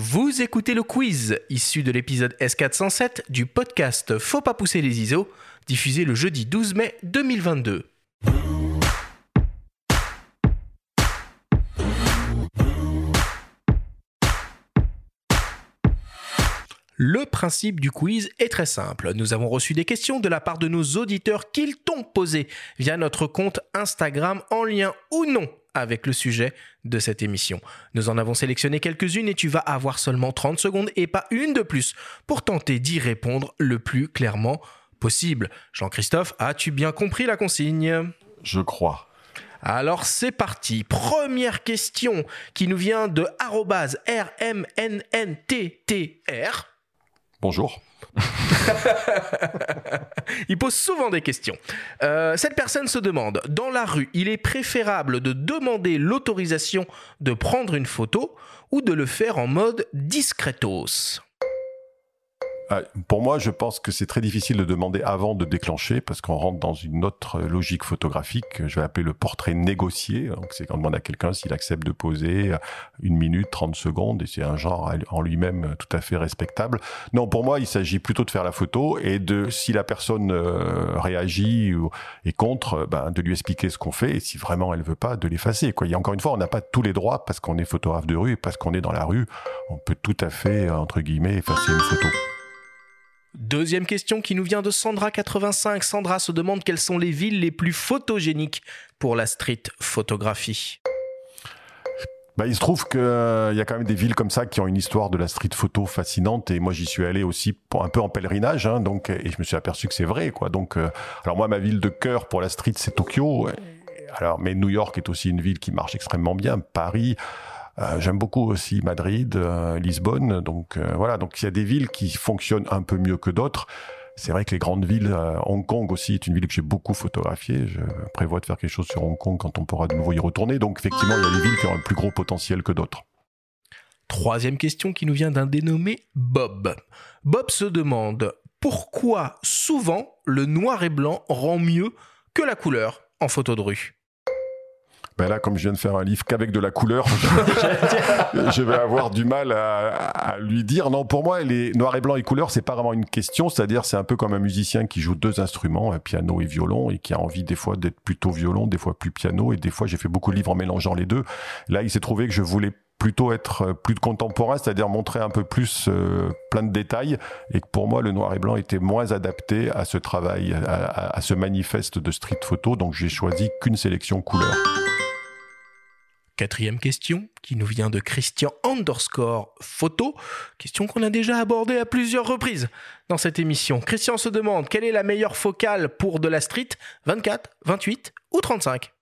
Vous écoutez le quiz issu de l'épisode S407 du podcast Faut pas pousser les ISO, diffusé le jeudi 12 mai 2022. Le principe du quiz est très simple. Nous avons reçu des questions de la part de nos auditeurs qu'ils t'ont posées via notre compte Instagram en lien ou non avec le sujet de cette émission. Nous en avons sélectionné quelques-unes et tu vas avoir seulement 30 secondes et pas une de plus pour tenter d'y répondre le plus clairement possible. Jean-Christophe, as-tu bien compris la consigne? Je crois. Alors c'est parti. Première question qui nous vient de rmnntr. Bonjour. il pose souvent des questions. Euh, cette personne se demande, dans la rue, il est préférable de demander l'autorisation de prendre une photo ou de le faire en mode discretos? Pour moi, je pense que c'est très difficile de demander avant de déclencher parce qu'on rentre dans une autre logique photographique. Je vais appeler le portrait négocié. Donc, c'est quand on demande à quelqu'un s'il accepte de poser une minute, 30 secondes et c'est un genre en lui-même tout à fait respectable. Non, pour moi, il s'agit plutôt de faire la photo et de, si la personne euh, réagit ou est contre, ben, de lui expliquer ce qu'on fait et si vraiment elle veut pas, de l'effacer. Quoi. A encore une fois, on n'a pas tous les droits parce qu'on est photographe de rue et parce qu'on est dans la rue. On peut tout à fait, entre guillemets, effacer une photo. Deuxième question qui nous vient de Sandra85. Sandra se demande quelles sont les villes les plus photogéniques pour la street photographie. Bah, il se trouve qu'il euh, y a quand même des villes comme ça qui ont une histoire de la street photo fascinante et moi j'y suis allé aussi pour, un peu en pèlerinage hein, donc et je me suis aperçu que c'est vrai quoi donc euh, alors moi ma ville de cœur pour la street c'est Tokyo alors mais New York est aussi une ville qui marche extrêmement bien Paris j'aime beaucoup aussi Madrid, euh, Lisbonne. Donc euh, voilà, donc il y a des villes qui fonctionnent un peu mieux que d'autres. C'est vrai que les grandes villes, Hong Kong aussi est une ville que j'ai beaucoup photographiée. Je prévois de faire quelque chose sur Hong Kong quand on pourra de nouveau y retourner. Donc effectivement, il y a des villes qui ont un plus gros potentiel que d'autres. Troisième question qui nous vient d'un dénommé Bob. Bob se demande pourquoi souvent le noir et blanc rend mieux que la couleur en photo de rue. Ben là, comme je viens de faire un livre qu'avec de la couleur, je vais avoir du mal à, lui dire. Non, pour moi, les noir et blanc et couleur, c'est pas vraiment une question. C'est-à-dire, c'est un peu comme un musicien qui joue deux instruments, piano et violon, et qui a envie des fois d'être plutôt violon, des fois plus piano, et des fois j'ai fait beaucoup de livres en mélangeant les deux. Là, il s'est trouvé que je voulais plutôt être plus de contemporain, c'est-à-dire montrer un peu plus euh, plein de détails, et que pour moi le noir et blanc était moins adapté à ce travail, à ce manifeste de street photo, donc j'ai choisi qu'une sélection couleur. Quatrième question, qui nous vient de Christian underscore photo, question qu'on a déjà abordée à plusieurs reprises dans cette émission. Christian se demande quelle est la meilleure focale pour de la street? 24, 28 ou 35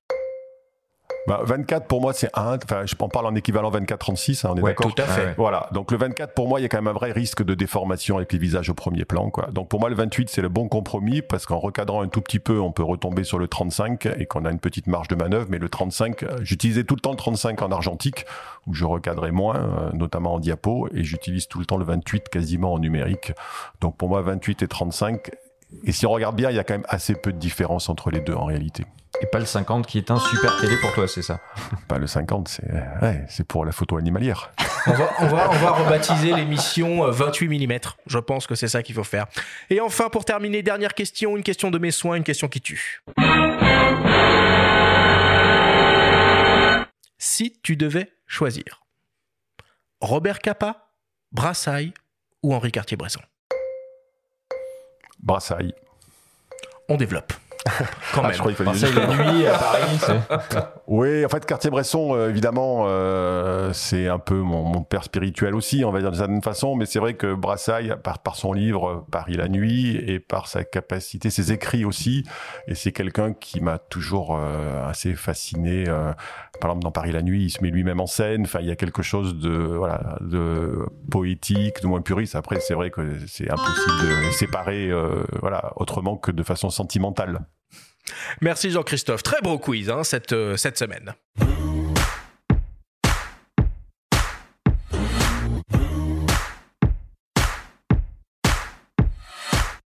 bah, 24 pour moi c'est un, enfin je en parle en équivalent 24-36, hein, on est d'accord Tout à fait. Voilà, donc le 24 pour moi il y a quand même un vrai risque de déformation avec les visages au premier plan. Quoi. Donc pour moi le 28 c'est le bon compromis parce qu'en recadrant un tout petit peu on peut retomber sur le 35 et qu'on a une petite marge de manœuvre, mais le 35, euh, j'utilisais tout le temps le 35 en argentique où je recadrais moins, euh, notamment en diapo, et j'utilise tout le temps le 28 quasiment en numérique. Donc pour moi 28 et 35, et si on regarde bien il y a quand même assez peu de différence entre les deux en réalité. Et pas le 50 qui est un super télé pour toi, c'est ça Pas le 50, c'est ouais, pour la photo animalière. on, va, on, va, on va rebaptiser l'émission 28 euh, mm. Je pense que c'est ça qu'il faut faire. Et enfin, pour terminer, dernière question, une question de mes soins, une question qui tue. Si tu devais choisir Robert Capa, Brassailles ou Henri Cartier-Bresson? Brassailles. On développe. Quand ah, même. Je crois qu'il la nuit à Paris. oui, en fait, Cartier-Bresson, euh, évidemment, euh, c'est un peu mon, mon, père spirituel aussi, on va dire d'une certaine façon, mais c'est vrai que Brassailles, par, par son livre Paris la nuit et par sa capacité, ses écrits aussi, et c'est quelqu'un qui m'a toujours euh, assez fasciné. Euh, par exemple, dans Paris la nuit, il se met lui-même en scène. Enfin, il y a quelque chose de voilà, de poétique, de moins puriste. Après, c'est vrai que c'est impossible de séparer, voilà, autrement que de façon sentimentale. Merci Jean-Christophe. Très beau quiz hein, euh, cette semaine.